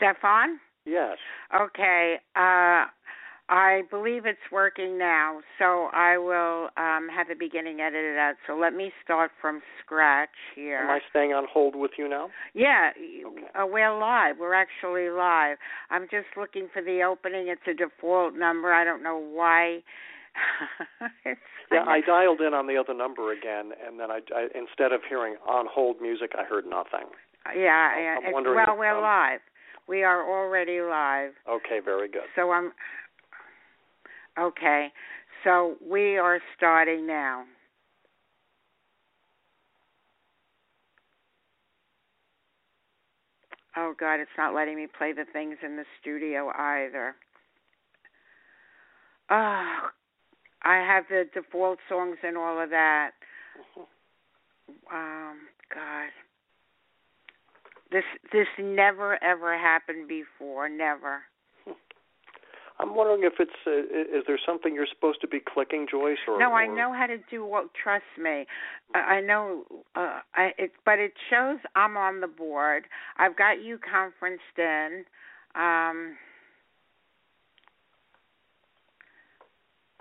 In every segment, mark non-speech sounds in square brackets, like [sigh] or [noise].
Stefan? Yes. Okay. Uh, I believe it's working now, so I will um, have the beginning edited out. So let me start from scratch here. Am I staying on hold with you now? Yeah, Okay. uh, we're live. We're actually live. I'm just looking for the opening. It's a default number. I don't know why. [laughs] Yeah, I dialed in on the other number again, and then I, I instead of hearing on hold music, I heard nothing. yeah, yeah. I'm wondering well, if, we're um, live. We are already live. Okay, very good. So I'm okay. So we are starting now. Oh God, it's not letting me play the things in the studio either. Oh, I have the default songs and all of that. Um, God, this this never ever happened before. Never. [laughs] I'm wondering if it's uh, is there something you're supposed to be clicking, Joyce? Or No, I or- know how to do what. Trust me, I I know. Uh, I it, but it shows I'm on the board. I've got you conferenced in. Um,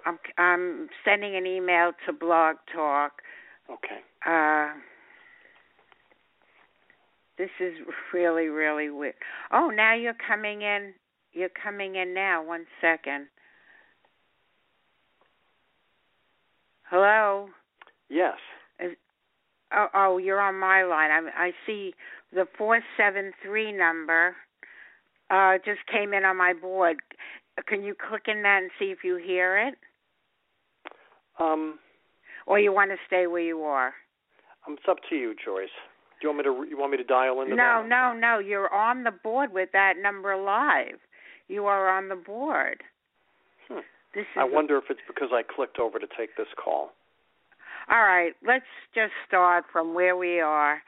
I'm I'm sending an email to Blog Talk. Okay. Uh, this is [laughs] really really weird. Oh, now you're coming in. You're coming in now. One second. Hello. Yes. Oh, oh, you're on my line. I I see the four seven three number. Uh, just came in on my board. Can you click in that and see if you hear it, Um, or you want to stay where you are? um, it's up to you, Joyce. Do you want me to you want me to dial into No, that? no, no. You're on the board with that number live. You are on the board. Hmm. This is I wonder if it's because I clicked over to take this call. All right, let's just start from where we are.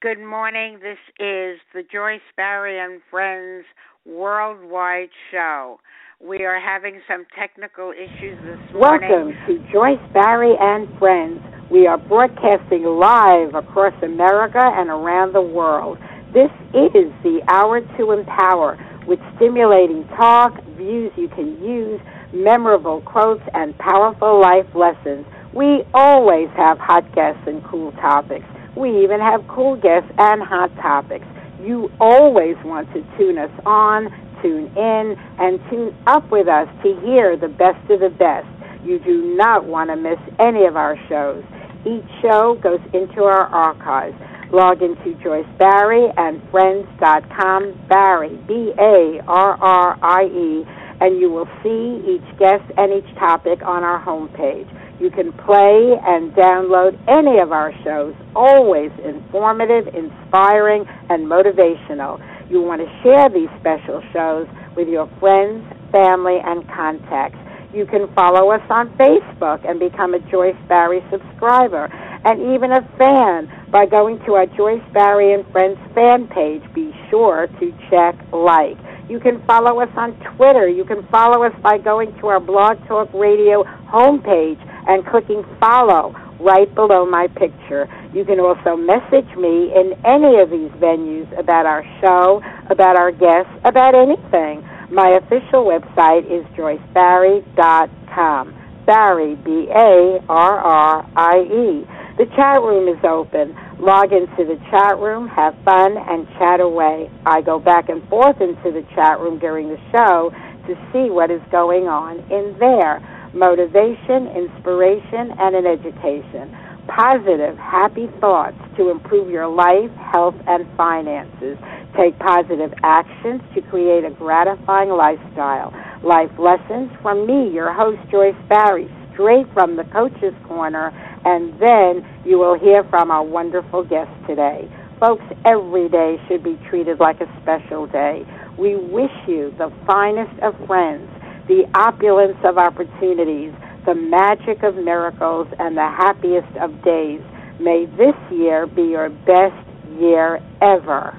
Good morning. This is the Joyce Barrie and Friends Worldwide Show. We are having some technical issues this morning. Welcome to Joyce Barrie and Friends. We are broadcasting live across America and around the world. This is the Hour to Empower with stimulating talk, views you can use, memorable quotes, and powerful life lessons. We always have hot guests and cool topics. We even have cool guests and hot topics. You always want to tune us on, tune in, and tune up with us to hear the best of the best. You do not want to miss any of our shows. Each show goes into our archives. Log into Joyce Barrie and Friends.com, Barrie, B A R R I E, and you will see each guest and each topic on our homepage. You can play and download any of our shows, always informative, inspiring, and motivational. You want to share these special shows with your friends, family, and contacts. You can follow us on Facebook and become a Joyce Barrie subscriber and even a fan by going to our Joyce Barrie and Friends fan page. Be sure to check like. You can follow us on Twitter. You can follow us by going to our Blog Talk Radio homepage and clicking follow right below my picture. You can also message me in any of these venues about our show, about our guests, about anything. My official website is joycebarrie.com. Barrie, B A R R I E. The chat room is open. Log into the chat room, have fun, and chat away. I go back and forth into the chat room during the show to see what is going on in there motivation, inspiration, and an education. Positive, happy thoughts to improve your life, health, and finances. Take positive actions to create a gratifying lifestyle. Life lessons from me, your host, Joyce Barrie, straight from the Coach's Corner, and then you will hear from our wonderful guest today. Folks, every day should be treated like a special day. We wish you the finest of friends the opulence of opportunities, the magic of miracles, and the happiest of days. May this year be your best year ever.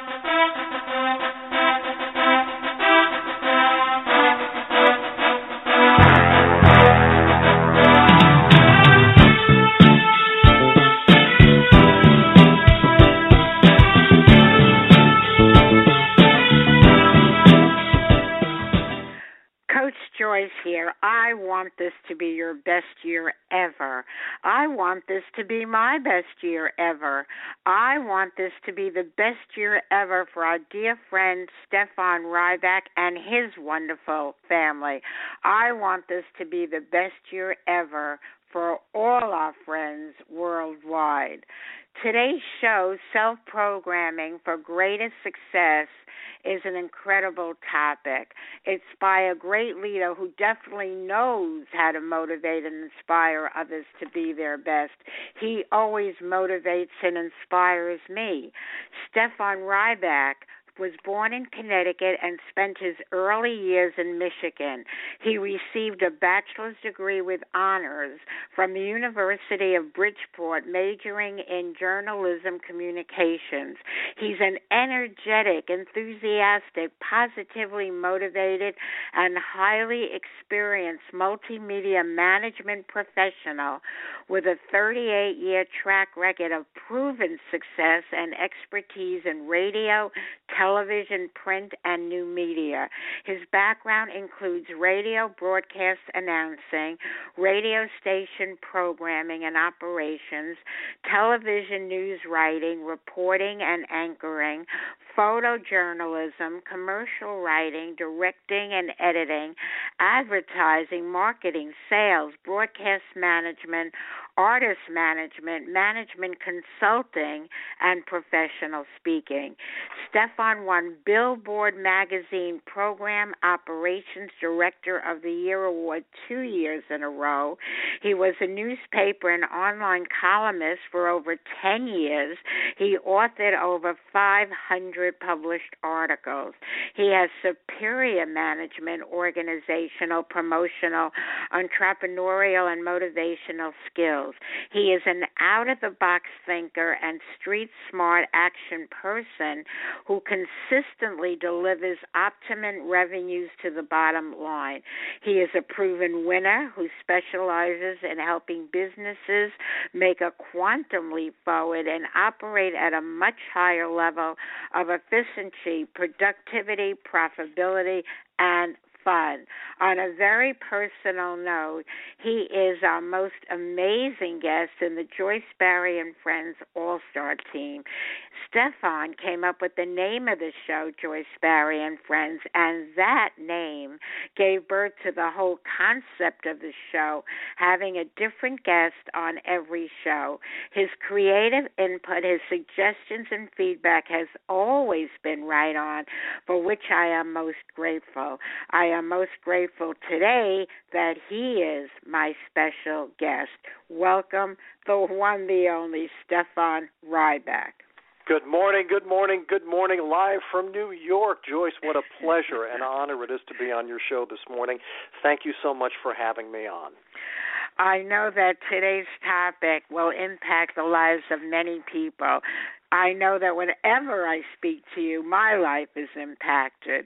Joyce here. I want this to be your best year ever. I want this to be my best year ever. I want this to be the best year ever for our dear friend Stefan Rybak and his wonderful family. I want this to be the best year ever for all our friends worldwide. Today's show, Self Programming for Greatest Success, is an incredible topic. It's by a great leader who definitely knows how to motivate and inspire others to be their best. He always motivates and inspires me. Stefan Rybak was born in Connecticut and spent his early years in Michigan. He received a bachelor's degree with honors from the University of Bridgeport, majoring in journalism communications. He's an energetic, enthusiastic, positively motivated, and highly experienced multimedia management professional with a 38 year track record of proven success and expertise in radio, television, print, and new media. His background includes radio broadcast announcing, radio station programming and operations, television news writing, reporting and anchoring, photojournalism, commercial writing, directing and editing, advertising, marketing, sales, broadcast management, artist management, management consulting, and professional speaking. Stefan won Billboard Magazine Program Operations Director of the Year award two years in a row. He was a newspaper and online columnist for over 10 years. He authored over 500 published articles. He has superior management, organizational, promotional, entrepreneurial, and motivational skills skills. He is an out of the box thinker and street smart action person who consistently delivers optimum revenues to the bottom line. He is a proven winner who specializes in helping businesses make a quantum leap forward and operate at a much higher level of efficiency, productivity, profitability, and fun. On a very personal note, he is our most amazing guest in the Joyce Barrie and Friends All Star team. Stefan came up with the name of the show, Joyce Barrie and Friends, and that name gave birth to the whole concept of the show, having a different guest on every show. His creative input, his suggestions, and feedback has always been right on, for which I am most grateful. I am most grateful today that he is my special guest. Welcome, the one, the only Stefan Rybak. Good morning, good morning, good morning, live from New York. Joyce, what a pleasure and honor it is to be on your show this morning. Thank you so much for having me on. I know that today's topic will impact the lives of many people. I know that whenever I speak to you, my life is impacted.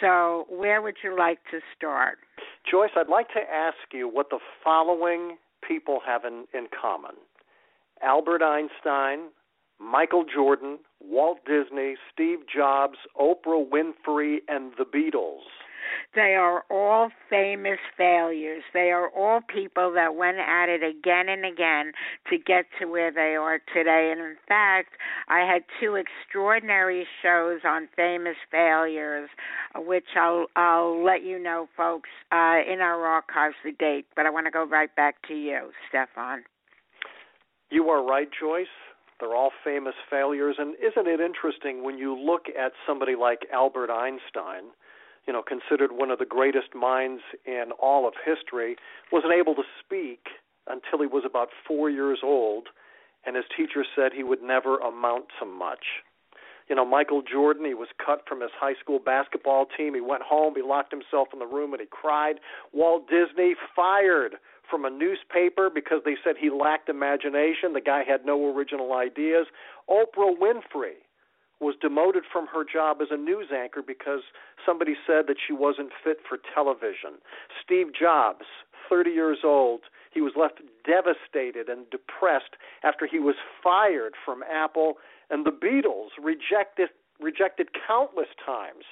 So, where would you like to start? Joyce, I'd like to ask you what the following people have in, in common Albert Einstein, Michael Jordan, Walt Disney, Steve Jobs, Oprah Winfrey, and the Beatles. They are all famous failures. They are all people that went at it again and again to get to where they are today. And in fact, I had two extraordinary shows on famous failures, uh, which I'll I'll let you know, folks, uh, in our archives the date. But I want to go right back to you, Stefan. You are right, Joyce. They're all famous failures. And isn't it interesting when you look at somebody like Albert Einstein? You know, considered one of the greatest minds in all of history, wasn't able to speak until he was about four years old, and his teacher said he would never amount to much. You know, Michael Jordan, he was cut from his high school basketball team. He went home, he locked himself in the room, and he cried. Walt Disney fired from a newspaper because they said he lacked imagination. The guy had no original ideas. Oprah Winfrey, was demoted from her job as a news anchor because somebody said that she wasn't fit for television. Steve Jobs, 30 years old, he was left devastated and depressed after he was fired from Apple and the Beatles rejected rejected countless times,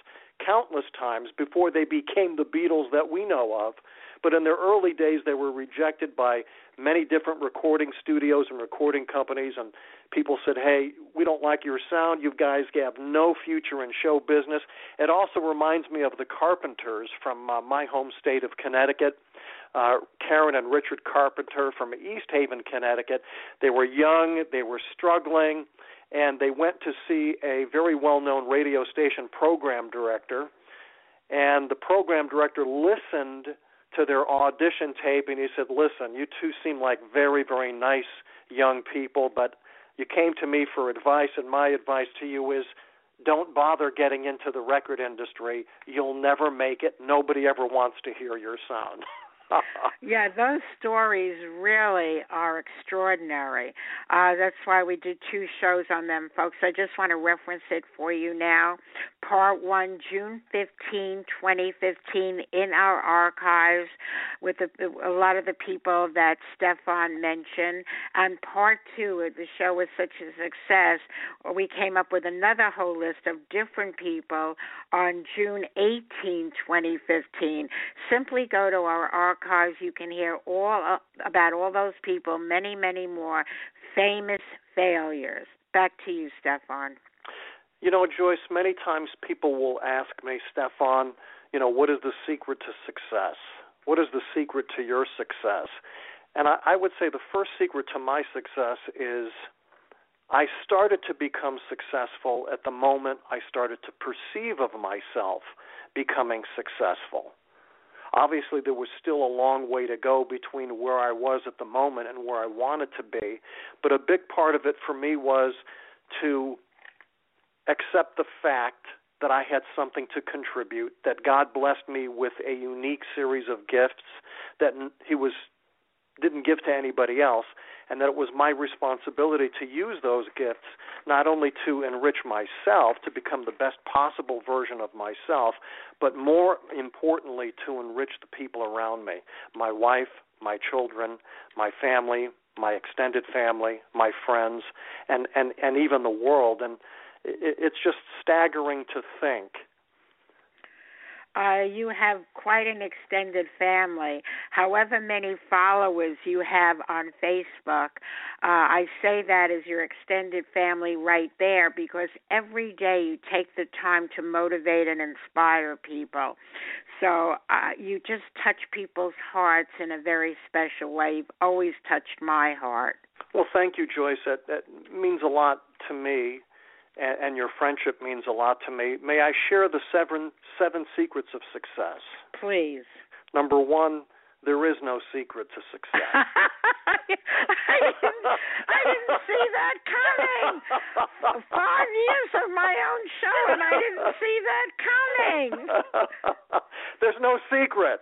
countless times before they became the Beatles that we know of. But in their early days, they were rejected by many different recording studios and recording companies, and people said, "Hey, we don't like your sound. You guys have no future in show business." It also reminds me of the Carpenters from uh, my home state of Connecticut. Uh, Karen and Richard Carpenter from East Haven, Connecticut. They were young, they were struggling, and they went to see a very well-known radio station program director. And the program director listened to their audition tape and he said, "Listen, you two seem like very, very nice young people, but you came to me for advice, and my advice to you is." Don't bother getting into the record industry. You'll never make it. Nobody ever wants to hear your sound. [laughs] [laughs] yeah, those stories really are extraordinary. Uh, that's why we did two shows on them, folks. I just want to reference it for you now. Part one, June 15, 2015, in our archives with a, a lot of the people that Stefan mentioned. And part two, the show was such a success, we came up with another whole list of different people on June 18, 2015. Simply go to our archives archives, you can hear all uh, about all those people, many, many more famous failures. Back to you, Stefan. You know, Joyce, many times people will ask me, Stefan, you know, what is the secret to success? What is the secret to your success? And I, I would say the first secret to my success is I started to become successful at the moment I started to perceive of myself becoming successful. Obviously, there was still a long way to go between where I was at the moment and where I wanted to be. But a big part of it for me was to accept the fact that I had something to contribute, that God blessed me with a unique series of gifts that He was didn't give to anybody else, and that it was my responsibility to use those gifts not only to enrich myself, to become the best possible version of myself, but more importantly, to enrich the people around me my wife, my children, my family, my extended family, my friends, and, and, and even the world. And it, it's just staggering to think uh, you have quite an extended family. However many followers you have on Facebook, uh, I say that as your extended family right there because every day you take the time to motivate and inspire people. So uh, you just touch people's hearts in a very special way. You've always touched my heart. Well, thank you, Joyce. That, that means a lot to me and, and your friendship means a lot to me. May I share the seven seven secrets of success? Please. Number one, there is no secret to success. [laughs] I, didn't, I didn't see that coming. Five years of my own show, and I didn't see that coming. [laughs] There's no secret.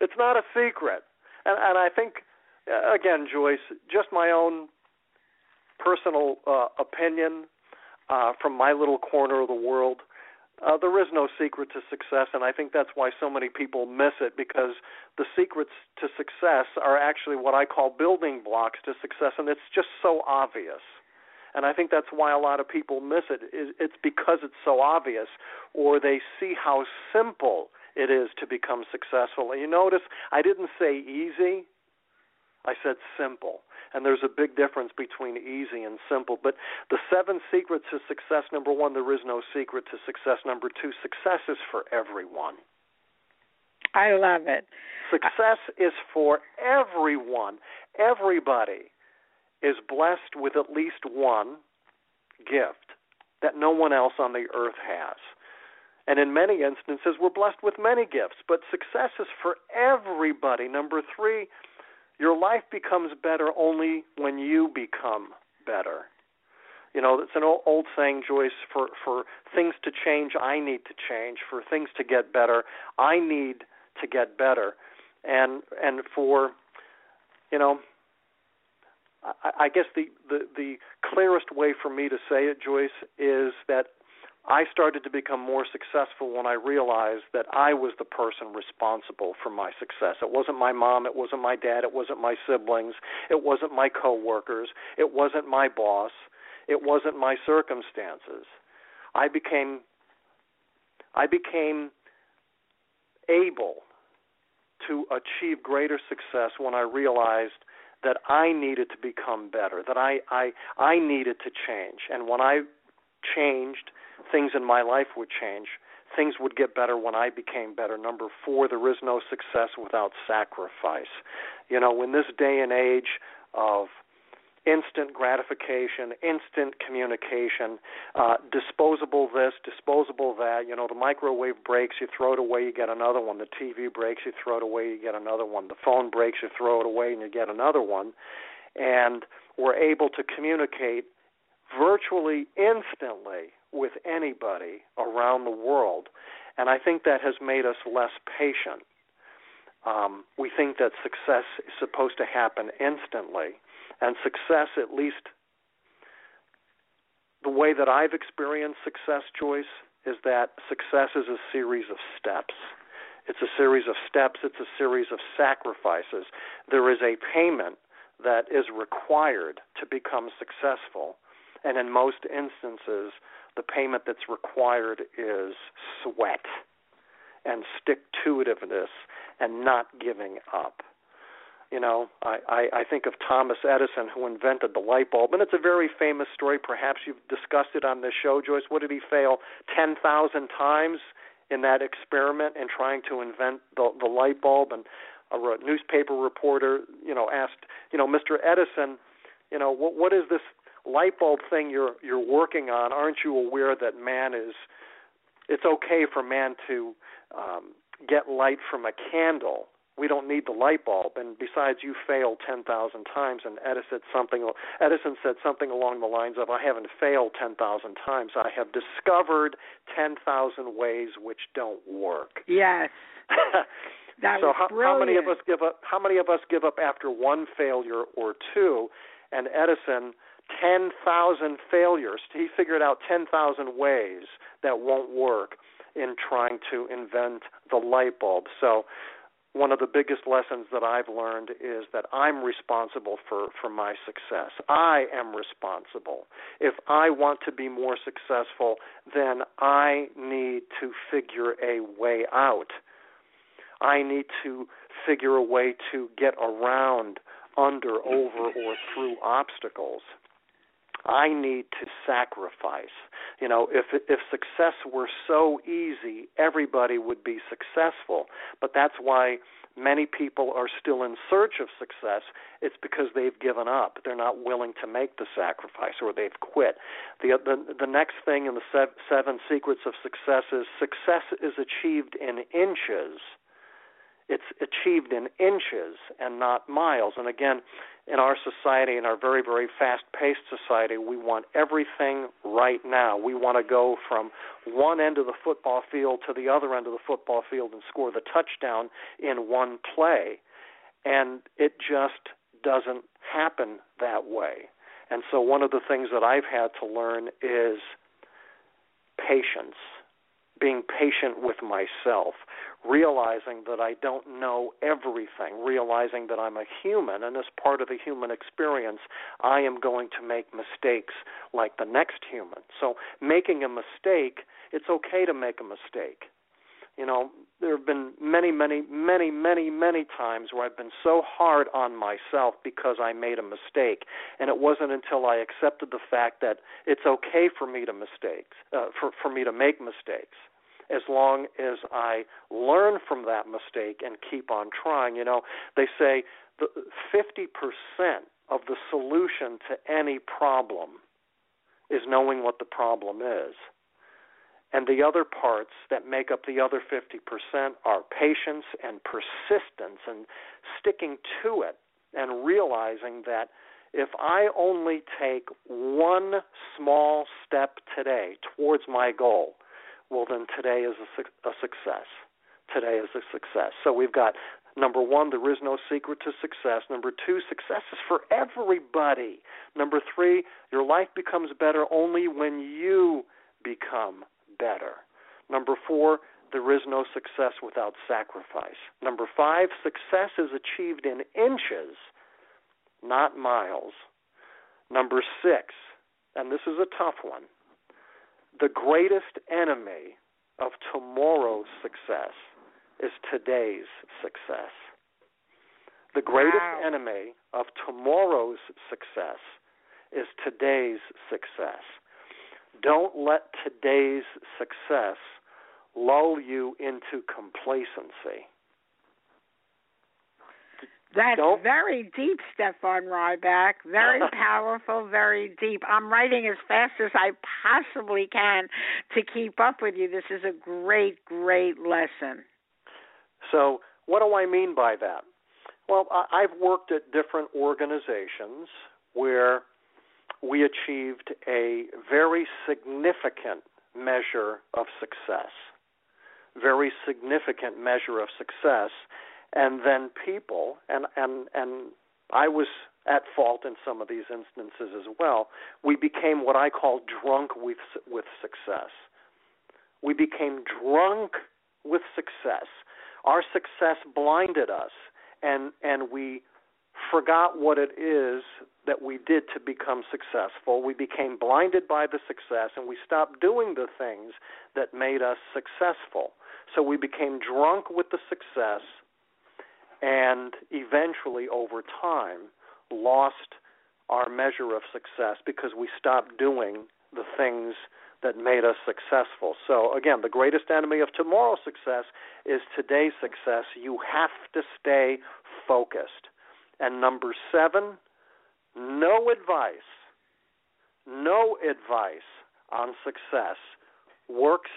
It's not a secret, and and I think uh, again, Joyce, just my own personal uh, opinion uh, from my little corner of the world. Uh, there is no secret to success, and I think that's why so many people miss it because the secrets to success are actually what I call building blocks to success, and it's just so obvious. And I think that's why a lot of people miss it. It's because it's so obvious, or they see how simple it is to become successful. And you notice I didn't say easy, I said simple. And there's a big difference between easy and simple. But the seven secrets to success number one, there is no secret to success. Number two, success is for everyone. I love it. Success is for everyone. Everybody is blessed with at least one gift that no one else on the earth has. And in many instances, we're blessed with many gifts, but success is for everybody. Number three, your life becomes better only when you become better. You know, it's an old, old saying, Joyce. For for things to change, I need to change. For things to get better, I need to get better. And and for, you know, I, I guess the, the the clearest way for me to say it, Joyce, is that I started to become more successful when I realized that I was the person responsible for my success. It wasn't my mom, it wasn't my dad, it wasn't my siblings, it wasn't my coworkers, it wasn't my boss, it wasn't my circumstances. I became I became able to achieve greater success when I realized that I needed to become better, that I I I needed to change. And when I changed, things in my life would change. Things would get better when I became better. Number four, there is no success without sacrifice. You know, in this day and age of instant gratification, instant communication, uh, disposable this, disposable that. You know, the microwave breaks, you throw it away, you get another one. The TV breaks, you throw it away, you get another one. The phone breaks, you throw it away, and you get another one. And we're able to communicate virtually instantly with anybody around the world. And I think that has made us less patient. Um, we think that success is supposed to happen instantly. And success, at least the way that I've experienced success, Joyce, is that success is a series of steps. It's a series of steps, it's a series of sacrifices. There is a payment that is required to become successful. And in most instances, the payment that's required is sweat and stick to itiveness and not giving up. You know, I, I, I think of Thomas Edison who invented the light bulb, and it's a very famous story. Perhaps you've discussed it on this show, Joyce. What did he fail ten thousand times in that experiment in trying to invent the, the light bulb? And a newspaper reporter, you know, asked, you know, Mr. Edison, you know, what what is this light bulb thing you're you're working on? Aren't you aware that man is? It's okay for man to um, get light from a candle we don't need the light bulb. And besides, you failed 10,000 times. And Edison said something. Edison said something along the lines of, "I haven't failed 10,000 times. I have discovered 10,000 ways which don't work." Yes. [laughs] that so was how, how many of us give up? How many of us give up after one failure or two? And Edison, 10,000 failures. He figured out 10,000 ways that won't work in trying to invent the light bulb. So one of the biggest lessons that I've learned is that I'm responsible for, for my success. I am responsible. If I want to be more successful, then I need to figure a way out. I need to figure a way to get around, under, over, or through obstacles. I need to sacrifice. You know, if if success were so easy, everybody would be successful. But that's why many people are still in search of success. It's because they've given up. They're not willing to make the sacrifice, or they've quit. The the, the next thing in the seven secrets of success is success is achieved in inches it's achieved in inches and not miles. And again, in our society, in our very, very fast paced society, we want everything right now. We want to go from one end of the football field to the other end of the football field and score the touchdown in one play. And it just doesn't happen that way. And so, one of the things that I've had to learn is patience being patient with myself, realizing that I don't know everything, realizing that I'm a human, and as part of the human experience, I am going to make mistakes like the next human. So, making a mistake, it's okay to make a mistake. You know, there have been many, many, many, many, many times where I've been so hard on myself because I made a mistake, and it wasn't until I accepted the fact that it's okay for me to mistakes, uh, for for me to make mistakes as long as I learn from that mistake and keep on trying. You know, they say the 50% of the solution to any problem is knowing what the problem is. And the other parts that make up the other 50% are patience and persistence and sticking to it and realizing that if I only take one small step today towards my goal, well, then today is a, a success. Today is a success. So we've got number one, there is no secret to success. Number two, success is for everybody. Number three, your life becomes better only when you become better. Number four, there is no success without sacrifice. Number five, success is achieved in inches, not miles. Number six, and this is a tough one, the greatest enemy of tomorrow's success is today's success. The greatest wow. enemy of tomorrow's success is today's success. Don't let today's success lull you into complacency. That's Don't- very deep, Stefan Rybak. Very [laughs] powerful, very deep. I'm writing as fast as I possibly can to keep up with you. This is a great, great lesson. So, what do I mean by that? Well, I've worked at different organizations where we achieved a very significant measure of success. Very significant measure of success and then people and and and I was at fault in some of these instances as well. We became what I call drunk with with success. We became drunk with success. Our success blinded us, and and we forgot what it is that we did to become successful. We became blinded by the success, and we stopped doing the things that made us successful. So we became drunk with the success and eventually over time lost our measure of success because we stopped doing the things that made us successful. So again, the greatest enemy of tomorrow's success is today's success. You have to stay focused. And number 7, no advice. No advice on success works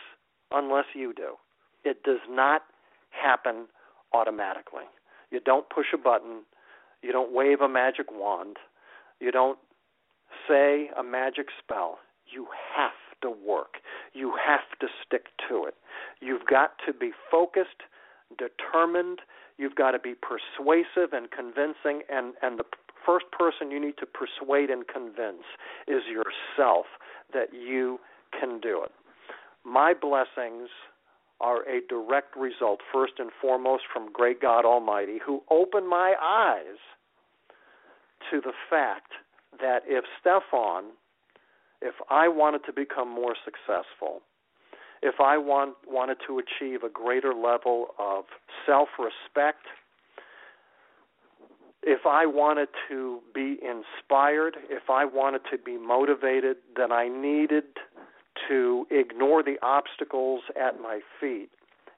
unless you do. It does not happen automatically. You don't push a button. You don't wave a magic wand. You don't say a magic spell. You have to work. You have to stick to it. You've got to be focused, determined. You've got to be persuasive and convincing. And, and the first person you need to persuade and convince is yourself that you can do it. My blessings are a direct result, first and foremost, from great God Almighty, who opened my eyes to the fact that if Stefan, if I wanted to become more successful, if I want, wanted to achieve a greater level of self respect, if I wanted to be inspired, if I wanted to be motivated, then I needed to ignore the obstacles at my feet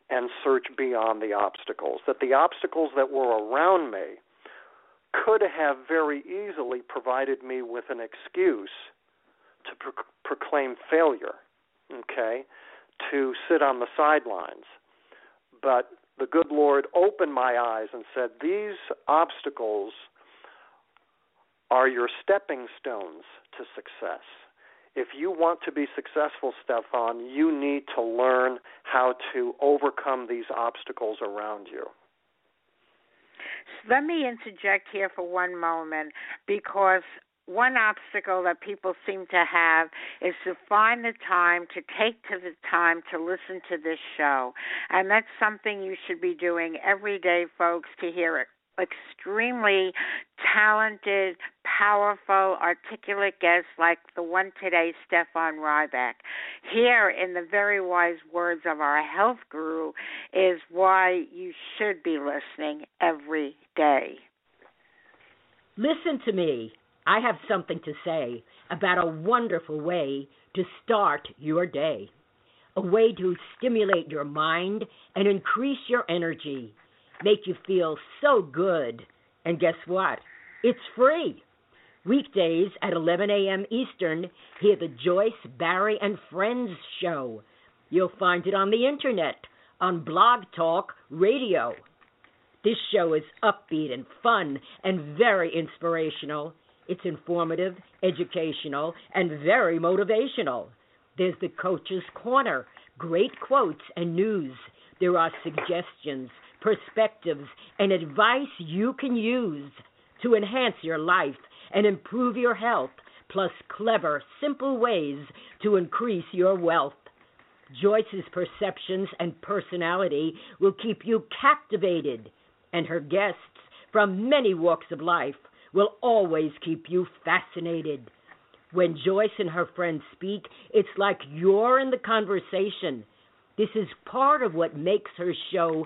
and search beyond the obstacles. That the obstacles that were around me could have very easily provided me with an excuse to pro- proclaim failure, okay, to sit on the sidelines. But the good Lord opened my eyes and said, These obstacles are your stepping stones to success if you want to be successful, Stefan, you need to learn how to overcome these obstacles around you. Let me interject here for one moment because one obstacle that people seem to have is to find the time to take to the time to listen to this show. And that's something you should be doing every day, folks, to hear it extremely talented, powerful, articulate guests like the one today, Stefan Rybak. Here, in the very wise words of our health guru, is why you should be listening every day. Listen to me. I have something to say about a wonderful way to start your day, a way to stimulate your mind and increase your energy, make you feel so good. And guess what? It's free. Weekdays at 11 a.m. Eastern, hear the Joyce, Barrie, and Friends show. You'll find it on the internet, on Blog Talk Radio. This show is upbeat and fun and very inspirational. It's informative, educational, and very motivational. There's the Coach's Corner, great quotes and news. There are suggestions, perspectives, and advice you can use to enhance your life and improve your health, plus clever, simple ways to increase your wealth. Joyce's perceptions and personality will keep you captivated, and her guests from many walks of life will always keep you fascinated. When Joyce and her friends speak, it's like you're in the conversation. This is part of what makes her show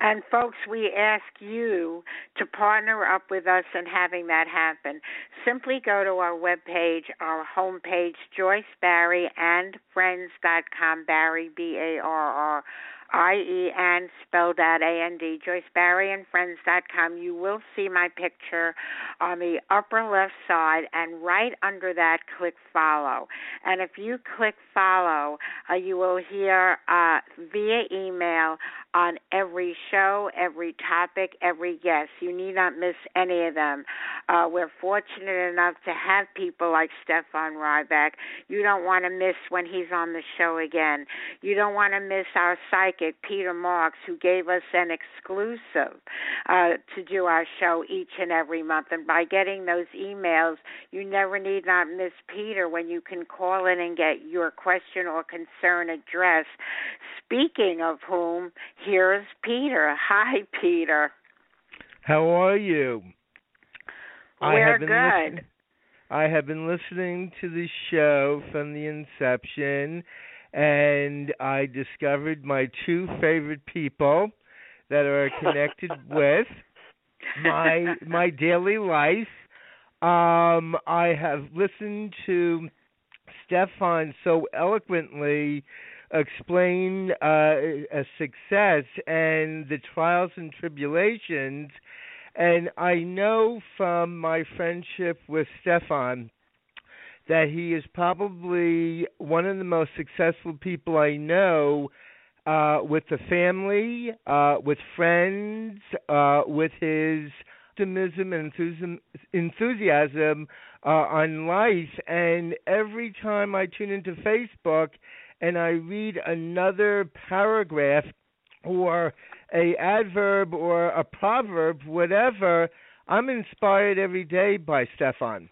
And folks, we ask you to partner up with us in having that happen. Simply go to our webpage, our homepage, Joyce Barrie and Friends.com, Barrie, B A R R I-E-N spelled out A-N-D, JoyceBarrieandFriends.com. You will see my picture on the upper left side, and right under that, click follow. And if you click follow, uh, you will hear uh, via email on every show, every topic, every guest. You need not miss any of them. Uh, we're fortunate enough to have people like Stefan Rybak. You don't want to miss when he's on the show again. You don't want to miss our psychic, Peter Marks, who gave us an exclusive uh, to do our show each and every month. And by getting those emails, you never need not miss Peter when you can call in and get your question or concern addressed. Speaking of whom, here's Peter. Hi, Peter. How are you? We're good. Listen- I have been listening to the show from the inception, and I discovered my two favorite people that are connected [laughs] with my my daily life. Um, I have listened to Stefan so eloquently explain uh, a success and the trials and tribulations. And I know from my friendship with Stefan that he is probably one of the most successful people I know uh, with the family, uh, with friends, uh, with his optimism and enthusiasm uh, on life. And every time I tune into Facebook, and I read another paragraph or a adverb or a proverb, whatever, I'm inspired every day by Stefan.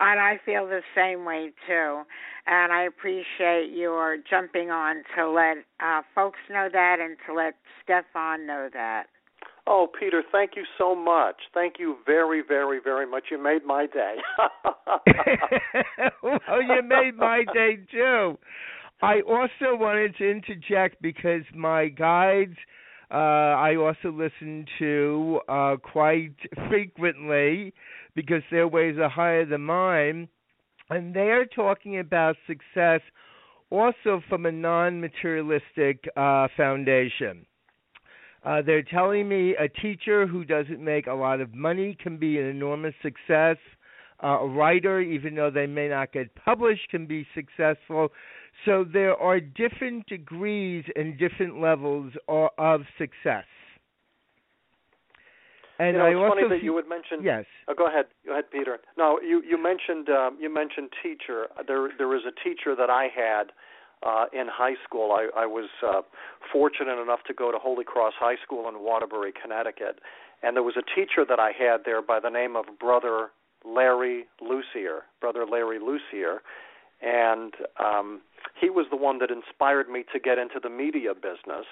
And I feel the same way too. And I appreciate your jumping on to let uh, folks know that and to let Stefan know that. Oh, Peter, thank you so much. Thank you very, very, very much. You made my day. [laughs] well, you made my day too. I also wanted to interject because my guides uh, I also listen to uh, quite frequently because their ways are higher than mine, and they are talking about success also from a non materialistic uh, foundation. Uh, they're telling me a teacher who doesn't make a lot of money can be an enormous success. uh, a writer, even though they may not get published, can be successful. So there are different degrees and different levels of success. And you know, I it's also funny that see- you would mention. yes. Oh, go ahead. Go ahead, Peter. No, you you mentioned um, you mentioned teacher. There there was a teacher that I had uh, in high school. I, I was uh, fortunate enough to go to Holy Cross High School in Waterbury, Connecticut, and there was a teacher that I had there by the name of Brother Larry Lucier. Brother Larry Lucier, and um, he was the one that inspired me to get into the media business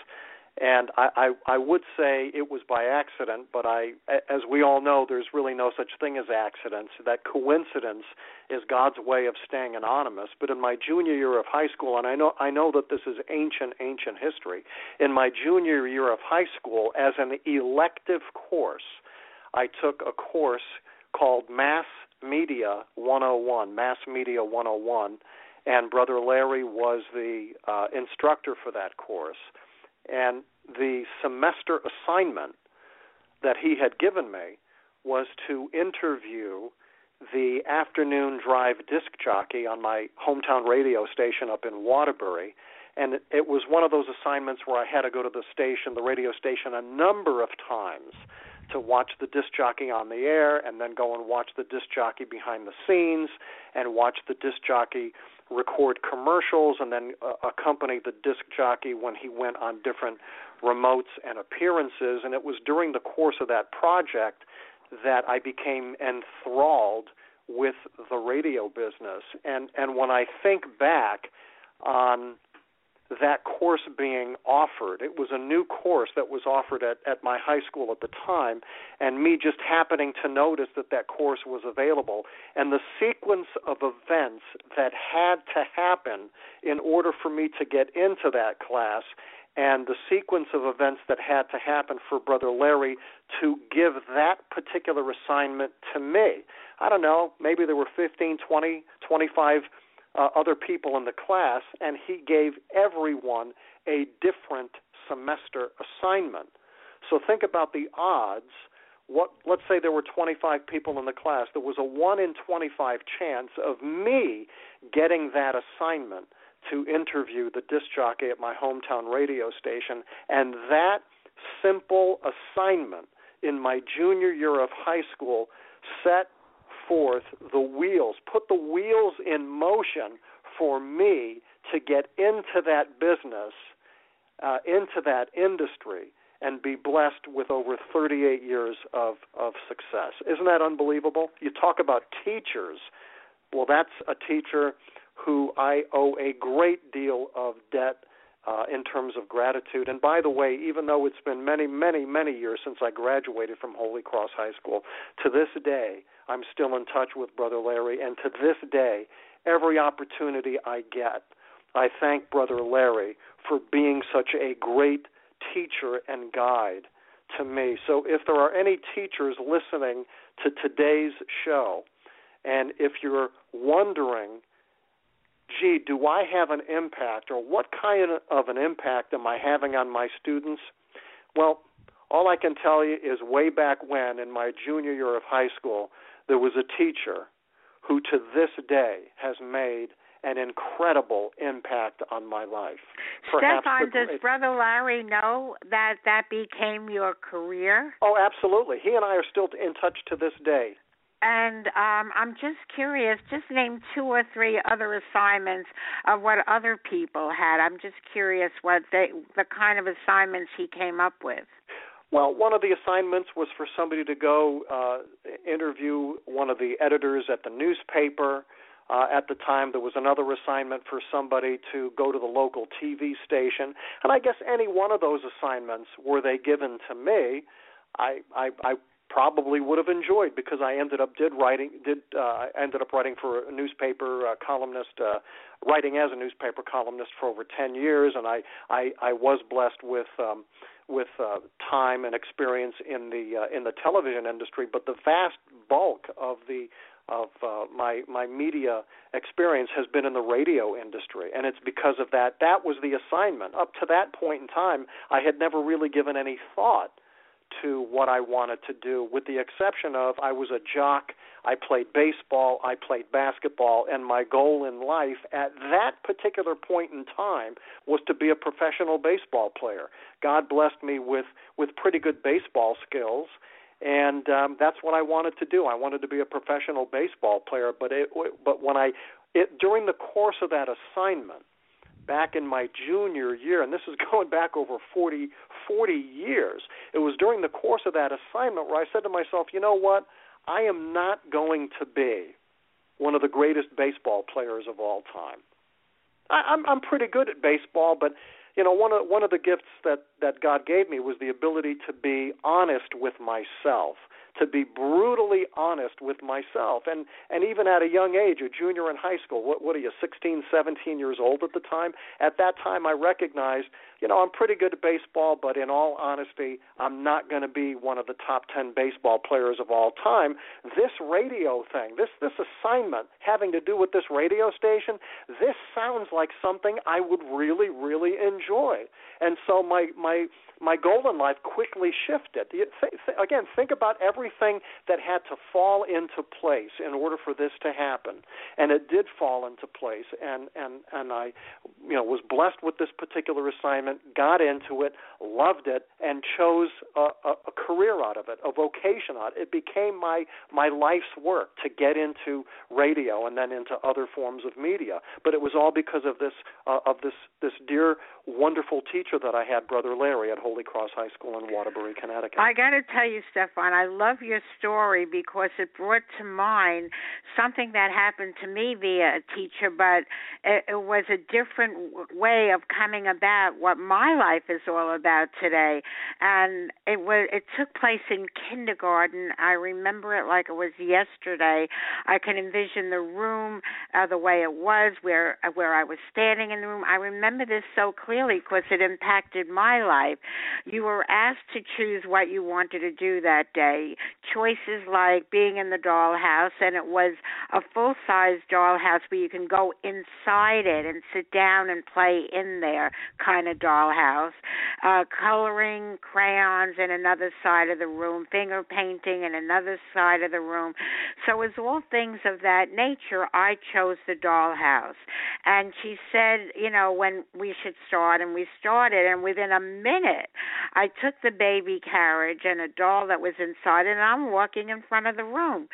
and I, I I would say it was by accident, but I, as we all know, there's really no such thing as accidents. That coincidence is God's way of staying anonymous. But in my junior year of high school, and I know I know that this is ancient ancient history. In my junior year of high school, as an elective course, I took a course called Mass Media 101, Mass Media 101, and Brother Larry was the uh, instructor for that course and the semester assignment that he had given me was to interview the afternoon drive disc jockey on my hometown radio station up in Waterbury. And it was one of those assignments where I had to go to the station, the radio station, a number of times to watch the disc jockey on the air and then go and watch the disc jockey behind the scenes and watch the disc jockey record commercials and then uh, accompany the disc jockey when he went on different remotes and appearances. And it was during the course of that project that I became enthralled with the radio business. And and when I think back on that course being offered. It was a new course that was offered at, at my high school at the time, and me just happening to notice that that course was available, and the sequence of events that had to happen in order for me to get into that class, and the sequence of events that had to happen for Brother Larry to give that particular assignment to me. I don't know, maybe there were 15, 20, 25 uh, other people in the class, and he gave everyone a different semester assignment. So think about the odds. What let's say there were 25 people in the class. There was a 1 in 25 chance of me getting that assignment to interview the disc jockey at my hometown radio station and that simple assignment in my junior year of high school set forth the wheels, put the wheels in motion for me to get into that business, uh, into that industry, and be blessed with over 38 years of, of success. Isn't that unbelievable? You talk about teachers. Well, that's a teacher who I owe a great deal of debt uh, in terms of gratitude. And by the way, even though it's been many, many, many years since I graduated from Holy Cross High School, to this day, I'm still in touch with Brother Larry, and to this day, every opportunity I get, I thank Brother Larry for being such a great teacher and guide to me. So if there are any teachers listening to today's show, and if you're wondering, gee, do I have an impact, or what kind of an impact am I having on my students? Well, all I can tell you is way back when, in my junior year of high school, there was a teacher who to this day has made an incredible impact on my life. Perhaps Stefan, the does Brother Larry know that that became your career? Oh, absolutely. He and I are still in touch to this day. And um, I'm just curious, just name two or three other assignments of what other people had. I'm just curious what they, the kind of assignments he came up with. Well, one of the assignments was for somebody to go uh, interview one of the editors at the newspaper. Uh, at the time, there was another assignment for somebody to go to the local TV station, and I guess any one of those assignments, were they given to me, I I, I probably would have enjoyed because I ended up did writing did uh, ended up writing for a newspaper uh, columnist, uh, writing as a newspaper columnist for over ten years, and I I, I was blessed with. Um, with uh, time and experience in the uh, in the television industry, but the vast bulk of the of uh, my my media experience has been in the radio industry, and it's because of that. That was the assignment. Up to that point in time, I had never really given any thought to what I wanted to do, with the exception of I was a jock. I played baseball, I played basketball, and my goal in life at that particular point in time was to be a professional baseball player. God blessed me with with pretty good baseball skills, and um, that's what I wanted to do. I wanted to be a professional baseball player, but it, but when I it during the course of that assignment back in my junior year, and this is [laughs] going back over 40, 40 years. It was during the course of that assignment where I said to myself, you know what? I am not going to be one of the greatest baseball players of all time. I, I'm I'm pretty good at baseball, but you know one of one of the gifts that that God gave me was the ability to be honest with myself to be brutally honest with myself. And and even at a young age a junior in high school what what are you 16 17 years old at the time? At that time I recognized you know I'm pretty good at baseball but in all honesty I'm not going to be one of the top 10 baseball players of all time. This radio thing this this assignment having to do with this radio station this sounds like something I would really really enjoy. And so my my my goal in life quickly shifted. Again, think about everything that had to fall into place in order for this to happen, and it did fall into place. And and and I, you know, was blessed with this particular assignment, got into it, loved it, and chose a, a, a career out of it, a vocation out. Of It. it became my my life's work to get into radio and then into other forms of media. But it was all because of this uh, of this this dear wonderful teacher that I had, Brother Larry, at Holy Cross High School in Waterbury, Connecticut. I got to tell you, Stefan, I love your story because it brought to mind something that happened to me via a teacher, but it, it was a different way of coming about what my life is all about today. And it was it took place in kindergarten. I remember it like it was yesterday. I can envision the room uh, the way it was, where where I was standing in the room. I remember this so clearly because it impacted my life. You were asked to choose what you wanted to do that day. Choices like being in the dollhouse, and it was a full size dollhouse where you can go inside it and sit down and play in there kind of dollhouse. Uh, coloring crayons in another side of the room, finger painting in another side of the room. So, as all things of that nature, I chose the dollhouse. And she said, you know, when we should start and we started and within a minute I took the baby carriage and a doll that was inside and I'm walking in front of the room.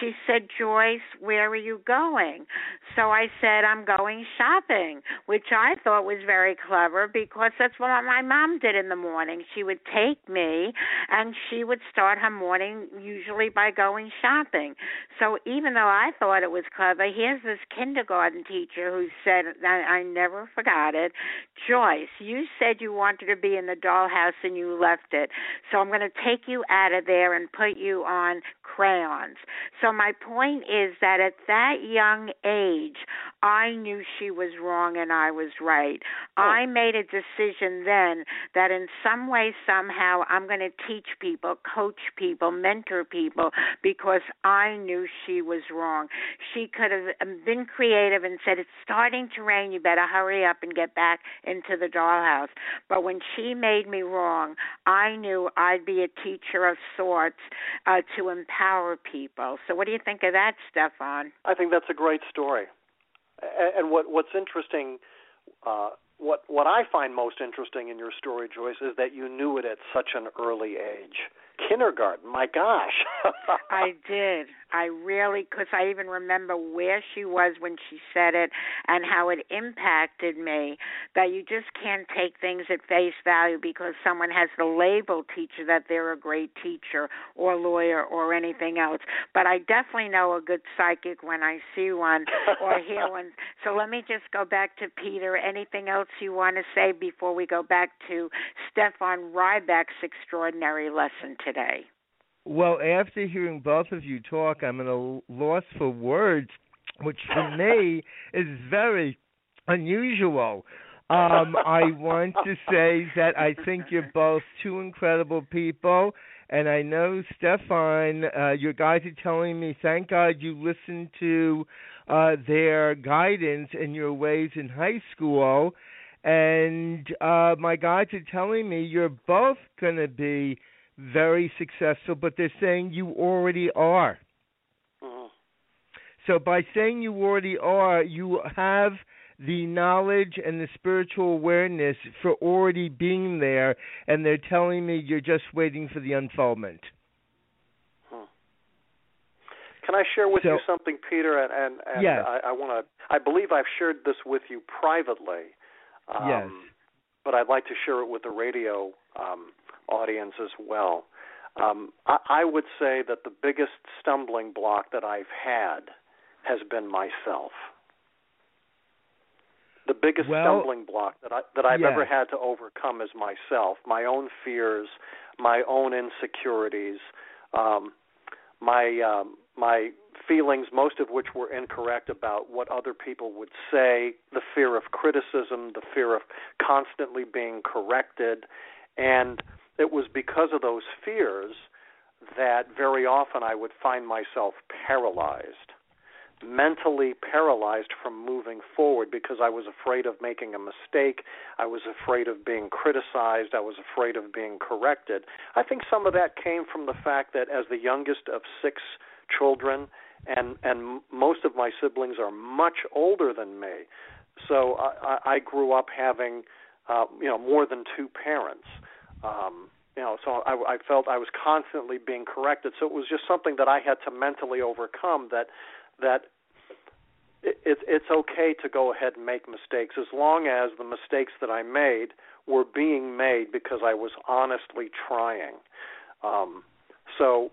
She said, "Joyce, where are you going?" So I said, "I'm going shopping," which I thought was very clever because that's what my mom did in the morning. She would take me and she would start her morning usually by going shopping. So even though I thought it was clever, here's this kindergarten teacher who said, I, I never forgot it, Joyce, you said you wanted to be in the dollhouse and you left it. So I'm going to take you out of there and put you on crayons. So my point is that at that young age, I knew she was wrong and I was right. Oh. I made a decision then that in some way, somehow, I'm going to teach people, coach people, mentor people because I knew she was wrong. She could have um, been creative and said, It's starting to rain. You better hurry up and get back into the dollhouse. But when she made me wrong, I knew I'd be a teacher of sorts uh, to empower people. So, what do you think of that, Stefan? I think that's a great story. And what what's interesting, uh, what what I find most interesting in your story, Joyce, is that you knew it at such an early age kindergarten. My gosh. [laughs] I did. I really, because I even remember where she was when she said it and how it impacted me. That you just can't take things at face value because someone has the label teacher that they're a great teacher or lawyer or anything else. But I definitely know a good psychic when I see one or hear [laughs] one. So let me just go back to Peter. Anything else you want to say before we go back to Stefan Rybak's extraordinary lesson today? Well, after hearing both of you talk, I'm at a loss for words, which for [laughs] me is very unusual. Um, I want to say that I think you're both two incredible people, and I know Stefan, uh, your guys are telling me, thank God you listened to uh, their guidance and your ways in high school, and uh, my guides are telling me you're both going to be very successful, but they're saying you already are. Mhm. So by saying you already are, you have the knowledge and the spiritual awareness for already being there, and they're telling me you're just waiting for the unfoldment. Can I share with So- you something, Peter? And and, and Yes. I, I want to. I believe I've shared this with you privately. Um, Yes. But I'd like to share it with the radio um, audience as well. Um, I, I would say that the biggest stumbling block that I've had has been myself. The biggest Well, stumbling block that I that I've yes. ever had to overcome is myself, my own fears, my own insecurities, um, my um, my feelings, most of which were incorrect about what other people would say, the fear of criticism, the fear of constantly being corrected, and it was because of those fears that very often I would find myself paralyzed, mentally paralyzed from moving forward because I was afraid of making a mistake, I was afraid of being criticized, I was afraid of being corrected. I think some of that came from the fact that as the youngest of six children and and most of my siblings are much older than me. So i i grew up having uh you know more than two parents um you know so i i felt i was constantly being corrected. So it was just something that i had to mentally overcome that that it, it it's okay to go ahead and make mistakes as long as the mistakes that i made were being made because i was honestly trying. Um so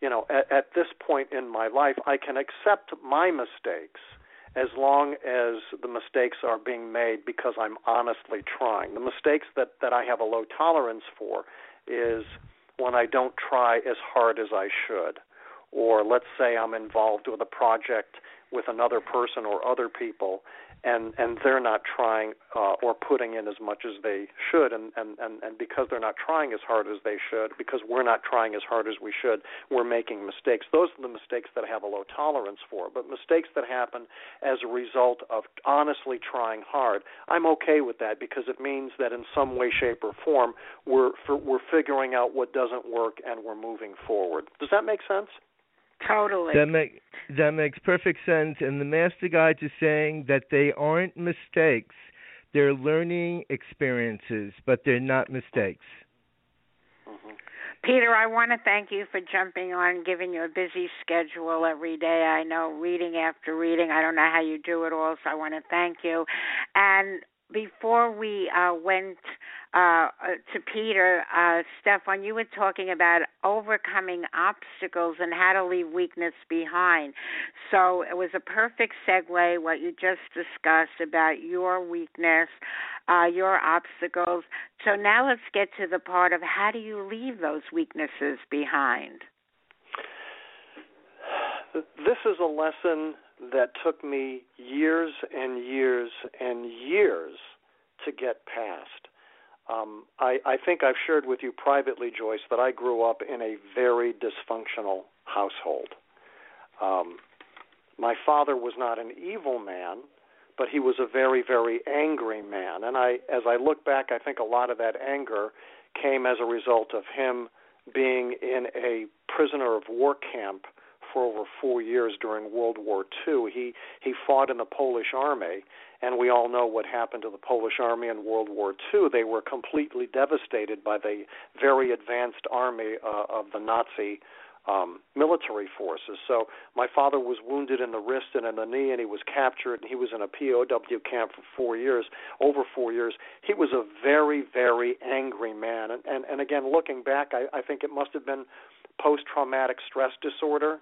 you know, at, at this point in my life, I can accept my mistakes as long as the mistakes are being made because I'm honestly trying. The mistakes that that I have a low tolerance for is when I don't try as hard as I should, or let's say I'm involved with a project with another person or other people and and they're not trying uh, or putting in as much as they should and, and and and because they're not trying as hard as they should because we're not trying as hard as we should we're making mistakes. Those are the mistakes that I have a low tolerance for but mistakes that happen as a result of honestly trying hard I'm okay with that because it means that in some way shape or form we're for, we're figuring out what doesn't work and we're moving forward. Does that make sense Totally. That make that makes perfect sense. And the master guides are saying that they aren't mistakes; they're learning experiences, but they're not mistakes. Mm-hmm. Peter, I want to thank you for jumping on, giving you a busy schedule every day. I know reading after reading. I don't know how you do it all, so I want to thank you. And before we uh, went uh, to Peter, uh, Stefan, you were talking about overcoming obstacles and how to leave weakness behind. So it was a perfect segue what you just discussed about your weakness, uh, your obstacles. So now let's get to the part of how do you leave those weaknesses behind? This is a lesson that took me years and years and years to get past. Um, I, I think I've shared with you privately, Joyce, that I grew up in a very dysfunctional household. Um, my father was not an evil man, but he was a very, very angry man. And I, as I look back, I think a lot of that anger came as a result of him being in a prisoner of war camp for over four years during World War II. He he fought in the Polish army, and we all know what happened to the Polish army in World War II. They were completely devastated by the very advanced army uh, of the Nazi um, military forces. So my father was wounded in the wrist and in the knee, and he was captured, and he was in a POW camp for four years, over four years. He was a very, very angry man, and and, and again, looking back, I, I think it must have been post-traumatic stress disorder,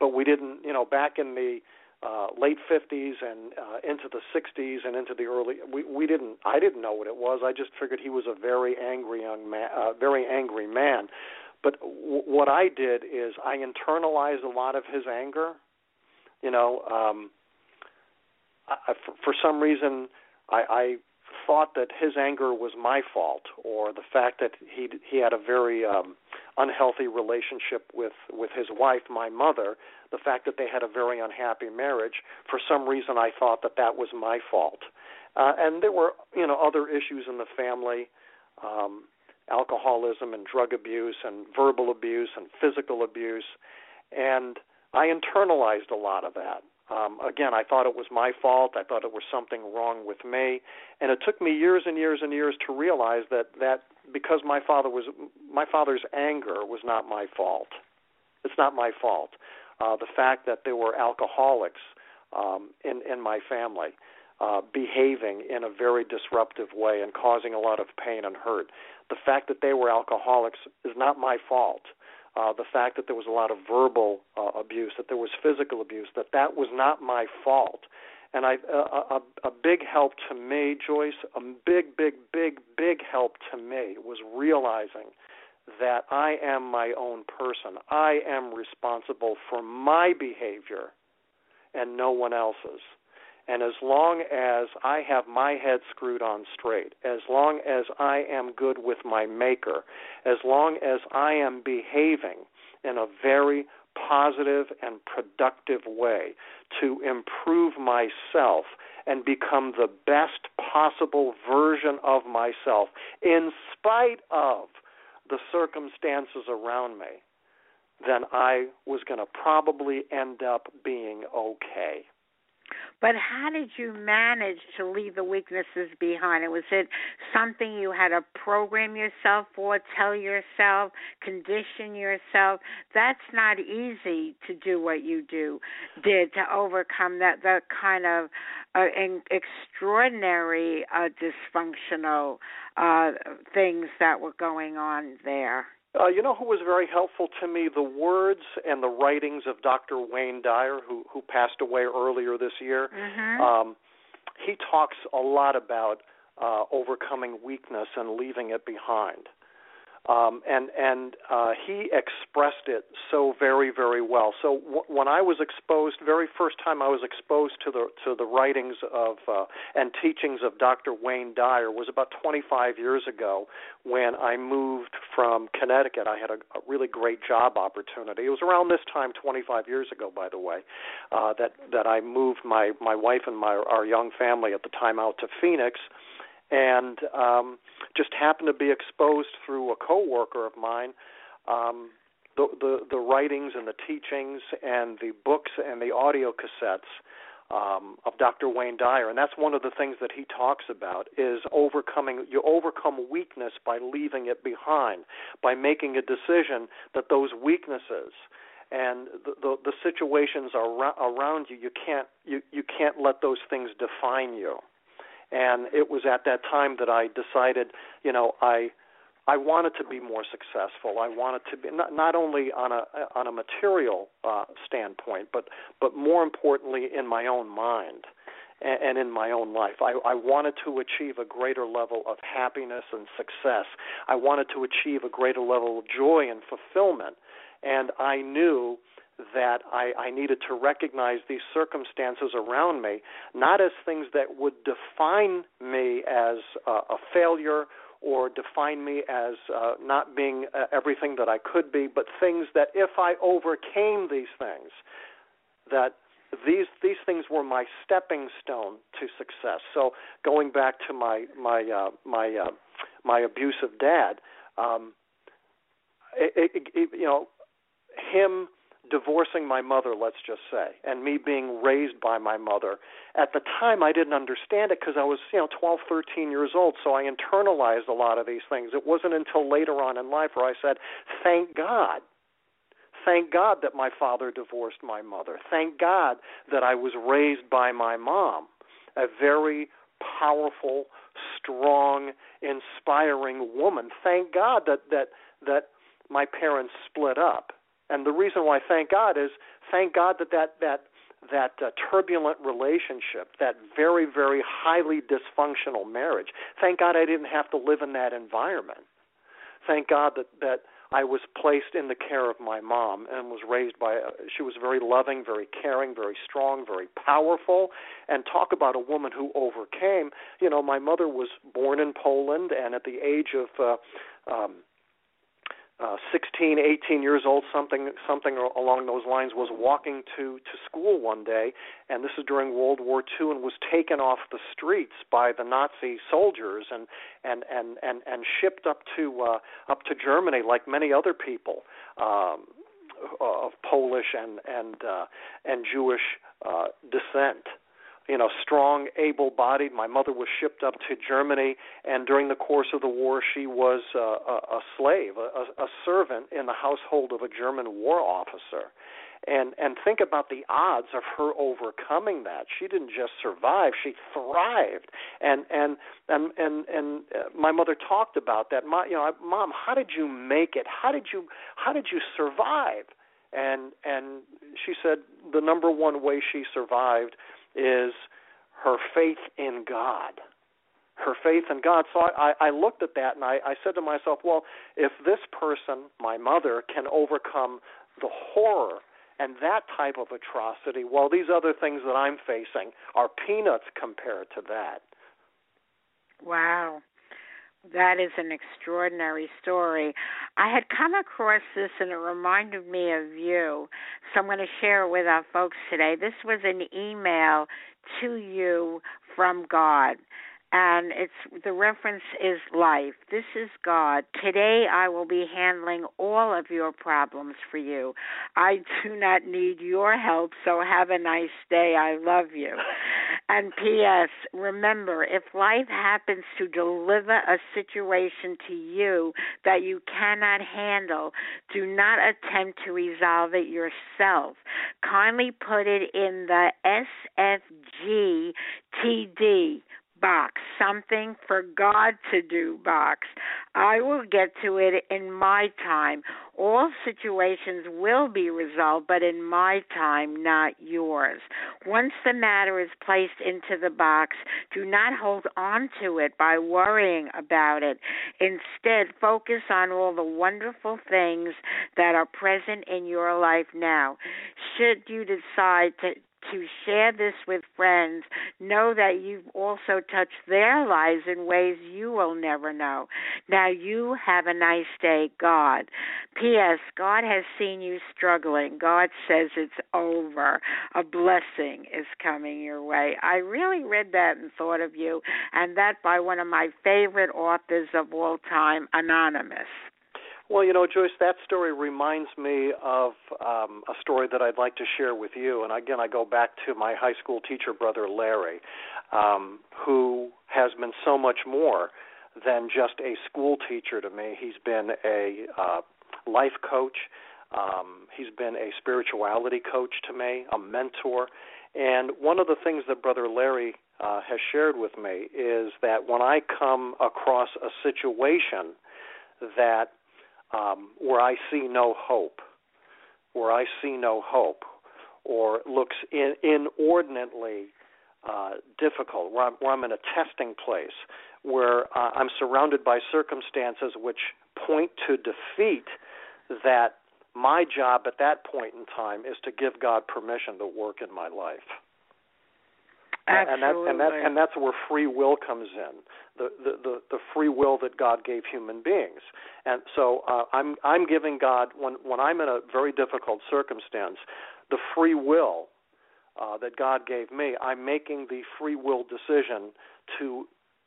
but we didn't, you know, back in the uh, late 50s and uh, into the 60s and into the early we we didn't I didn't know what it was. I just figured he was a very angry young man uh, very angry man. But w- what I did is I internalized a lot of his anger you know um I, for, for some reason I, I thought that his anger was my fault or the fact that he he had a very um unhealthy relationship with with his wife my mother the fact that they had a very unhappy marriage for some reason I thought that that was my fault uh and there were you know other issues in the family um alcoholism and drug abuse and verbal abuse and physical abuse, and I internalized a lot of that. Um, again, I thought it was my fault. I thought it was something wrong with me, and it took me years and years and years to realize that that because my father was my father's anger was not my fault. It's not my fault. Uh, the fact that there were alcoholics um, in in my family uh, behaving in a very disruptive way and causing a lot of pain and hurt. The fact that they were alcoholics is not my fault uh, the fact that there was a lot of verbal uh, abuse, that there was physical abuse, that that was not my fault. And I, uh, a, a big help to me, Joyce, a big, big, big, big help to me was realizing that I am my own person. I am responsible for my behavior and no one else's. And as long as I have my head screwed on straight, as long as I am good with my Maker, as long as I am behaving in a very positive and productive way to improve myself and become the best possible version of myself in spite of the circumstances around me, then I was going to probably end up being okay. But how did you manage to leave the weaknesses behind? Was it something you had to program yourself for, tell yourself, condition yourself? That's not easy to do what you do did to overcome that that kind of uh, extraordinary uh, dysfunctional uh, things that were going on there. Uh, you know who was very helpful to me? The words and the writings of Dr. Wayne Dyer, who who passed away earlier this year. Mm-hmm. Um, he talks a lot about uh, overcoming weakness and leaving it behind um, and and uh, he expressed it so very very well. So w- when I was exposed, very first time I was exposed to the to the writings of uh, and teachings of Dr. Wayne Dyer was about 25 years ago when I moved from Connecticut. I had a, a really great job opportunity. It was around this time 25 years ago, by the way, uh, that that I moved my my wife and my our young family at the time out to Phoenix and um, just happened to be exposed through a coworker of mine um, the, the the writings and the teachings and the books and the audio cassettes um, of Dr. Wayne Dyer, and that's one of the things that he talks about is overcoming. You overcome weakness by leaving it behind, by making a decision that those weaknesses and the the, the situations are around you, you can't you you can't let those things define you and it was at that time that I decided, you know, I I wanted to be more successful. I wanted to be not not only on a on a material uh, standpoint, but but more importantly in my own mind and, in my own life. I, I wanted to achieve a greater level of happiness and success. I wanted to achieve a greater level of joy and fulfillment, and I knew that I, I needed to recognize these circumstances around me not as things that would define me as uh, a failure or define me as uh, not being uh, everything that I could be, but things that if I overcame these things, that these these things were my stepping stone to success. So going back to my my uh, my uh, my abusive dad, um, it, it, it, you know, him divorcing my mother, let's just say, and me being raised by my mother. At the time, I didn't understand it because I was, you know, 12, 13 years old, so I internalized a lot of these things. It wasn't until later on in life where I said, "Thank God." Thank God that my father divorced my mother. Thank God that I was raised by my mom, a very powerful, strong, inspiring woman. Thank God that that that my parents split up and the reason why thank God is thank God that that that that uh, turbulent relationship, that very very highly dysfunctional marriage. Thank God I didn't have to live in that environment. Thank God that that I was placed in the care of my mom and was raised by. Uh, she was very loving, very caring, very strong, very powerful. And talk about a woman who overcame. You know, my mother was born in Poland, and at the age of uh, um, uh, 16, 18 years old, something something along those lines, was walking to to school one day, and this is during World War II, and was taken off the streets by the Nazi soldiers and and and and and shipped up to uh, up to Germany, like many other people um, of Polish and and uh, and Jewish uh, descent you know, strong, able-bodied. My mother was shipped up to Germany, and during the course of the war, she was uh, a, a slave, a, a servant in the household of a German war officer. And and think about the odds of her overcoming that. She didn't just survive; she thrived. And and and and and uh, my mother talked about that. My, you know, mom, how did you make it? How did you how did you survive? And and she said the number one way she survived is her faith in God. Her faith in God. So I, I looked at that and I, I said to myself, well, if this person, my mother, can overcome the horror and that type of atrocity, well, these other things that I'm facing are peanuts compared to that. Wow. That is an extraordinary story. I had come across this and it reminded me of you. So I'm going to share it with our folks today. This was an email to you from God and it's the reference is life. This is God. Today I will be handling all of your problems for you. I do not need your help, so have a nice day. I love you. [laughs] And P.S. Remember, if life happens to deliver a situation to you that you cannot handle, do not attempt to resolve it yourself. Kindly put it in the SFG TD box, something for God to do box. I will get to it in my time. All situations will be resolved, but in my time, not yours. Once the matter is placed into the box, do not hold on to it by worrying about it. Instead, focus on all the wonderful things that are present in your life now. Should you decide to to share this with friends, know that you've also touched their lives in ways you will never know. Now you have a nice day, God. P.S. God has seen you struggling. God says it's over. A blessing is coming your way. I really read that and thought of you, and that by one of my favorite authors of all time, Anonymous. Well, you know, Joyce, that story reminds me of um, a story that I'd like to share with you. And again, I go back to my high school teacher brother, Larry, um, who has been so much more than just a school teacher to me. He's been a uh, life coach, um, he's been a spirituality coach to me, a mentor. And one of the things that Brother Larry uh, has shared with me is that when I come across a situation that um, where I see no hope, where I see no hope, or looks in, inordinately uh, difficult, where I'm, where I'm in a testing place, where uh, I'm surrounded by circumstances which point to defeat, that my job at that point in time is to give God permission to work in my life. Absolutely. And that's and that and that's where free will comes in. The, the the the free will that God gave human beings. And so uh, I'm I'm giving God when when I'm in a very difficult circumstance, the free will uh, that God gave me, I'm making the free will decision to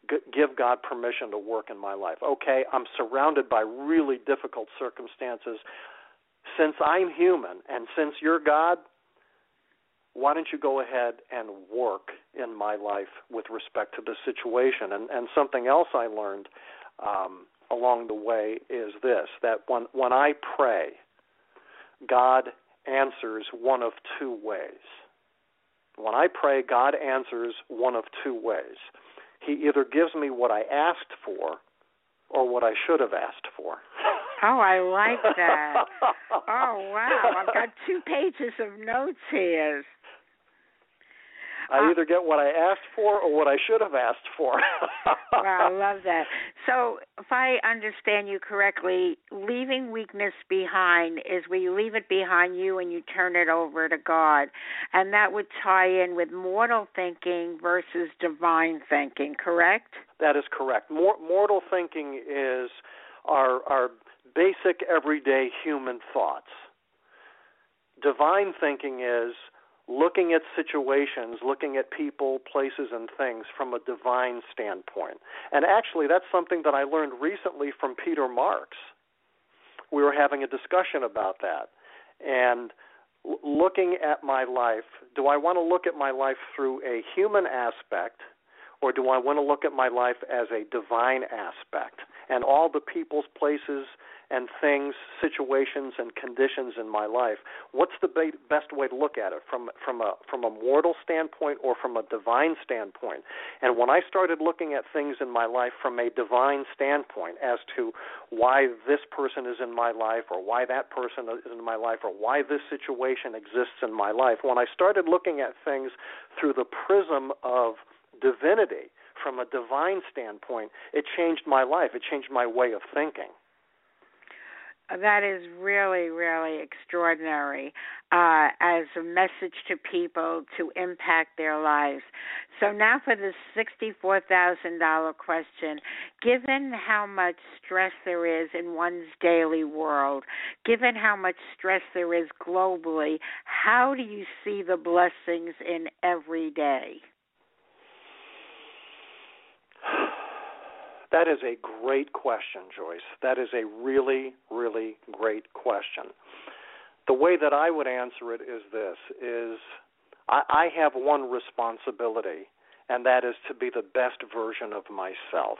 g- give God permission to work in my life. Okay, I'm surrounded by really difficult circumstances. Since I'm human and since you're God, why don't you go ahead and work in my life with respect to this situation? And, and something else I learned um, along the way is this that when, when I pray, God answers one of two ways. When I pray, God answers one of two ways. He either gives me what I asked for or what I should have asked for. [laughs] Oh, I like that. [laughs] oh, wow. I've got two pages of notes here. I uh, either get what I asked for or what I should have asked for. wow, I [laughs] love that. So, if I understand you correctly, leaving weakness behind is where you leave it behind you and you turn it over to God. And that would tie in with mortal thinking versus divine thinking, correct? That is correct. Mor- mortal thinking is our our basic everyday human thoughts. Divine thinking is looking at situations, looking at people, places, and things from a divine standpoint. And actually, that's something that I learned recently from Peter Marks. We were having a discussion about that. And looking at my life, do I want to look at my life through a human aspect? Or do I want to look at my life as a divine aspect? And all the people's places and things, situations, and conditions in my life. What's the best way to look at it from from a from a mortal standpoint or from a divine standpoint? And when I started looking at things in my life from a divine standpoint as to why this person is in my life or why that person is in my life or why this situation exists in my life, when I started looking at things through the prism of divinity from a divine standpoint, it changed my life. It changed my way of thinking that is really, really extraordinary uh, as a message to people to impact their lives. So, now for the $64,000 question. Given how much stress there is in one's daily world, given how much stress there is globally, how do you see the blessings in every day? That is a great question, Joyce. That is a really, really great question. The way that I would answer it is this is I, I have one responsibility and that is to be the best version of myself.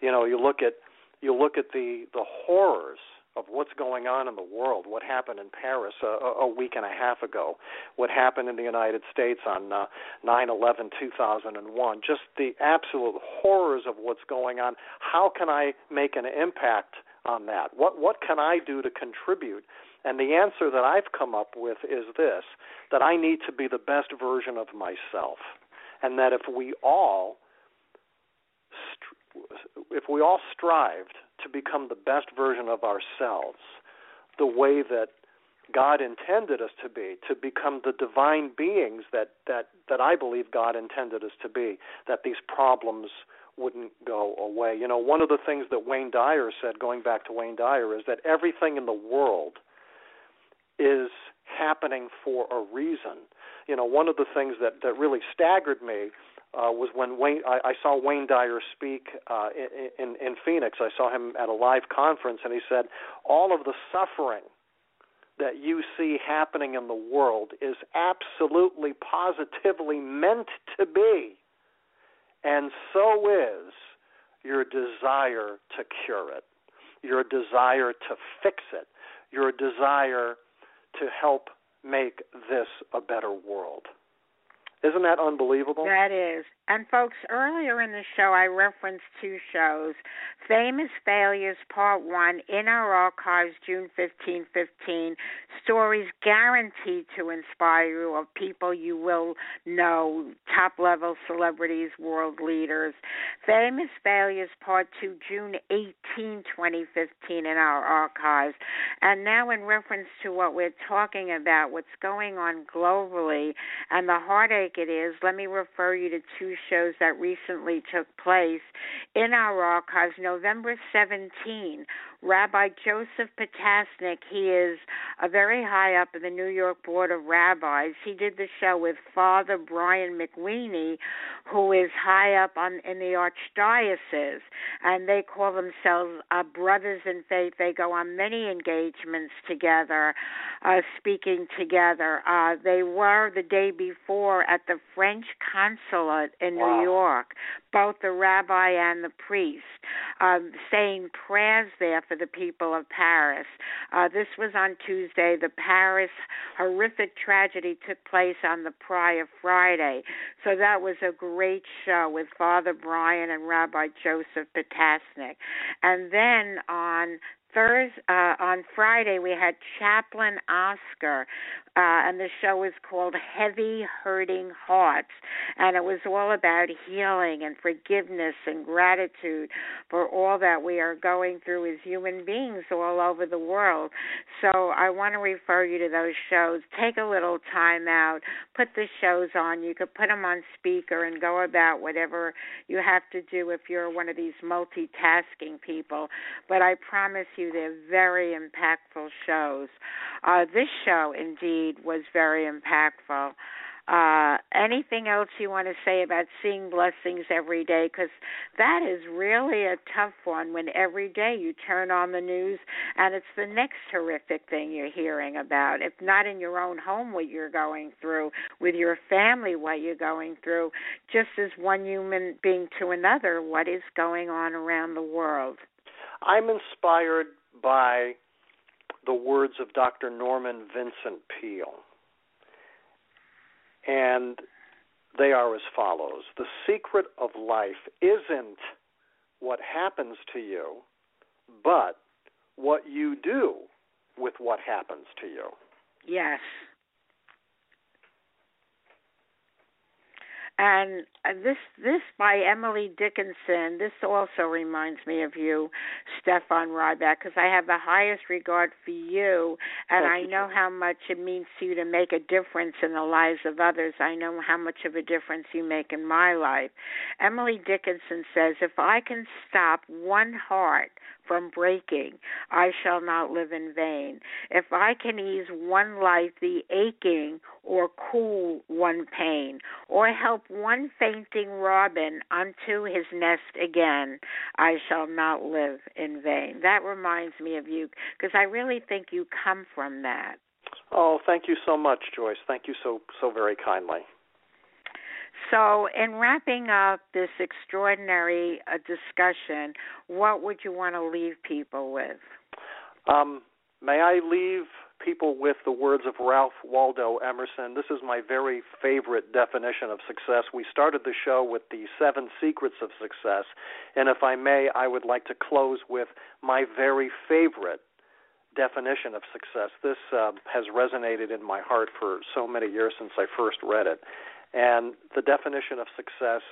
You know, you look at you look at the the horrors of what's going on in the world, what happened in Paris a, a week and a half ago, what happened in the United States on uh, 9/11 2001, just the absolute horrors of what's going on. How can I make an impact on that? What what can I do to contribute? And the answer that I've come up with is this: that I need to be the best version of myself, and that if we all if we all strived become the best version of ourselves, the way that God intended us to be, to become the divine beings that, that, that I believe God intended us to be, that these problems wouldn't go away. You know, one of the things that Wayne Dyer said, going back to Wayne Dyer, is that everything in the world is happening for a reason. You know, one of the things that, that really staggered me uh, was when Wayne I, I saw Wayne Dyer speak uh, in, in in Phoenix. I saw him at a live conference, and he said all of the suffering that you see happening in the world is absolutely positively meant to be, and so is your desire to cure it, your desire to fix it, your desire to help make this a better world. Isn't that unbelievable? That is. And folks, earlier in the show, I referenced two shows Famous Failures Part 1 in our archives, June 15, 15. Stories guaranteed to inspire you of people you will know, top level celebrities, world leaders. Famous Failures Part 2, June 18, 2015, in our archives. And now, in reference to what we're talking about, what's going on globally, and the heartache it is, let me refer you to two shows that recently took place in our archives. November 17, Rabbi Joseph Potasnik, he is a very high up in the New York Board of Rabbis. He did the show with Father Brian McWeeney, who is high up on in the archdiocese, and they call themselves uh, brothers in faith. They go on many engagements together, uh, speaking together. Uh, they were the day before at the French consulate in wow. New York, both the rabbi and the priest, um, saying prayers there for the people of Paris. Uh, this was on Tuesday. The Paris horrific tragedy took place on the prior Friday. So that was a great show with Father Brian and Rabbi Joseph Potasnik. And then on Thursday, uh, on Friday, we had Chaplain Oscar, uh, and the show was called Heavy Hurting Hearts, and it was all about healing and forgiveness and gratitude for all that we are going through as human beings all over the world. So I want to refer you to those shows. Take a little time out, put the shows on. You could put them on speaker and go about whatever you have to do if you're one of these multitasking people. But I promise you you. They're very impactful shows. Uh, this show, indeed, was very impactful. Uh, anything else you want to say about seeing blessings every day? Because that is really a tough one when every day you turn on the news and it's the next horrific thing you're hearing about. If not in your own home, what you're going through, with your family, what you're going through, just as one human being to another, what is going on around the world. I'm inspired by the words of Dr. Norman Vincent Peale and they are as follows The secret of life isn't what happens to you, but what you do with what happens to you. Yes. And this this by Emily Dickinson. This also reminds me of you, Stefan Rybak, because I have the highest regard for you, and Thank I know how much it means to you to make a difference in the lives of others. I know how much of a difference you make in my life. Emily Dickinson says, "If I can stop one heart from breaking, I shall not live in vain. If I can ease one life the aching, or cool one pain, or help one fainting robin unto his nest again, I shall not live in vain. That reminds me of you because I really think you come from that. Oh, thank you so much, Joyce. Thank you so so very kindly. So, in wrapping up this extraordinary uh, discussion, what would you want to leave people with? Um, may I leave people with the words of Ralph Waldo Emerson? This is my very favorite definition of success. We started the show with the seven secrets of success, and if I may, I would like to close with my very favorite definition of success. This uh, has resonated in my heart for so many years since I first read it. And the definition of success,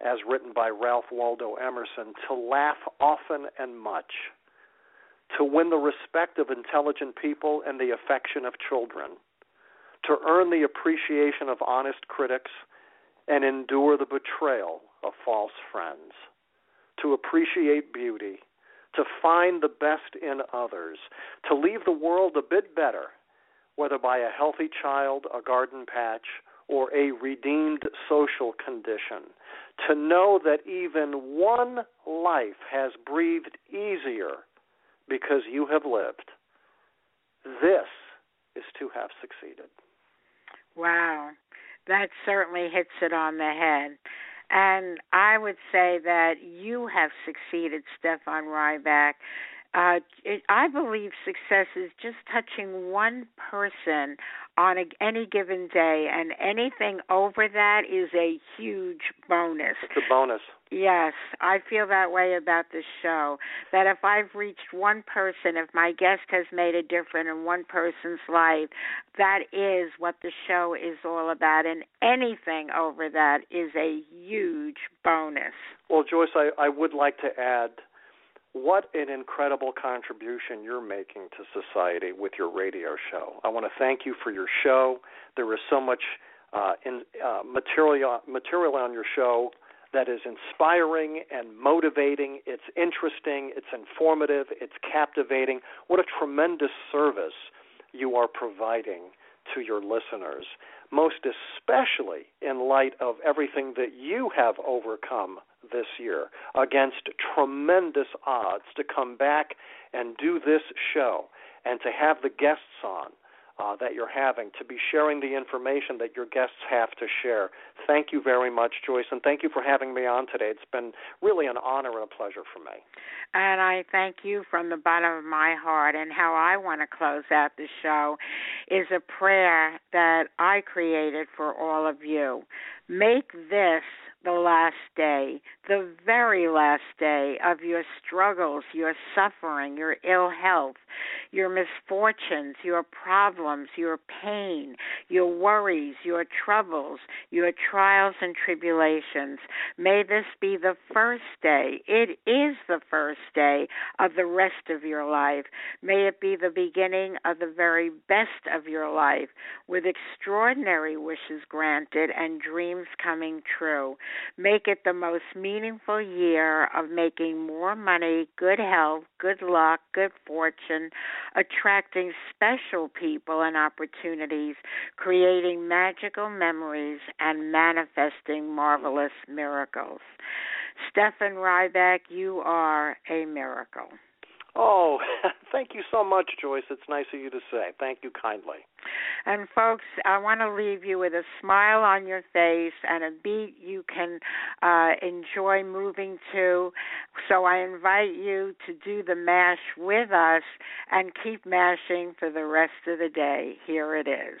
as written by Ralph Waldo Emerson, to laugh often and much, to win the respect of intelligent people and the affection of children, to earn the appreciation of honest critics and endure the betrayal of false friends, to appreciate beauty, to find the best in others, to leave the world a bit better, whether by a healthy child, a garden patch, or a redeemed social condition, to know that even one life has breathed easier because you have lived, this is to have succeeded. Wow, that certainly hits it on the head. And I would say that you have succeeded, Stefan Rybak. Uh, it, I believe success is just touching one person on a, any given day, and anything over that is a huge bonus. It's a bonus. Yes, I feel that way about the show. That if I've reached one person, if my guest has made a difference in one person's life, that is what the show is all about. And anything over that is a huge bonus. Well, Joyce, I, I would like to add what an incredible contribution you're making to society with your radio show. I want to thank you for your show. There is so much uh, in, uh, material material on your show that is inspiring and motivating. It's interesting. It's informative. It's captivating. What a tremendous service you are providing to your listeners, most especially in light of everything that you have overcome this year against tremendous odds to come back and do this show and to have the guests on uh, that you're having, to be sharing the information that your guests have to share. Thank you very much, Joyce, and thank you for having me on today. It's been really an honor and a pleasure for me. And I thank you from the bottom of my heart. And how I want to close out the show is a prayer that I created for all of you. Make this the last day, the very last day of your struggles, your suffering, your ill health, your misfortunes, your problems, your pain, your worries, your troubles, your trials and tribulations. May this be the first day. It is the first day of the rest of your life. May it be the beginning of the very best of your life with extraordinary wishes granted and dreams coming true. Make it the most meaningful year of making more money, good health, good luck, good fortune, attracting special people and opportunities, creating magical memories, and manifesting marvelous miracles. Stefan Rybak, you are a miracle. Oh, [laughs] thank you so much, Joyce. It's nice of you to say. Thank you kindly. And folks, I want to leave you with a smile on your face and a beat you can uh, enjoy moving to. So I invite you to do the mash with us and keep mashing for the rest of the day. Here it is.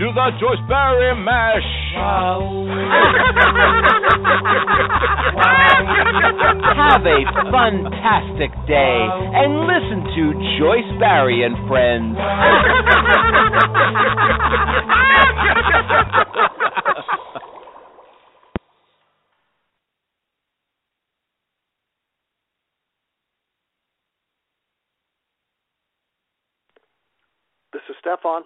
Do the Joyce Barrie Mash. Wow. Have a fantastic day and listen to Joyce Barrie and Friends. This is Stefan.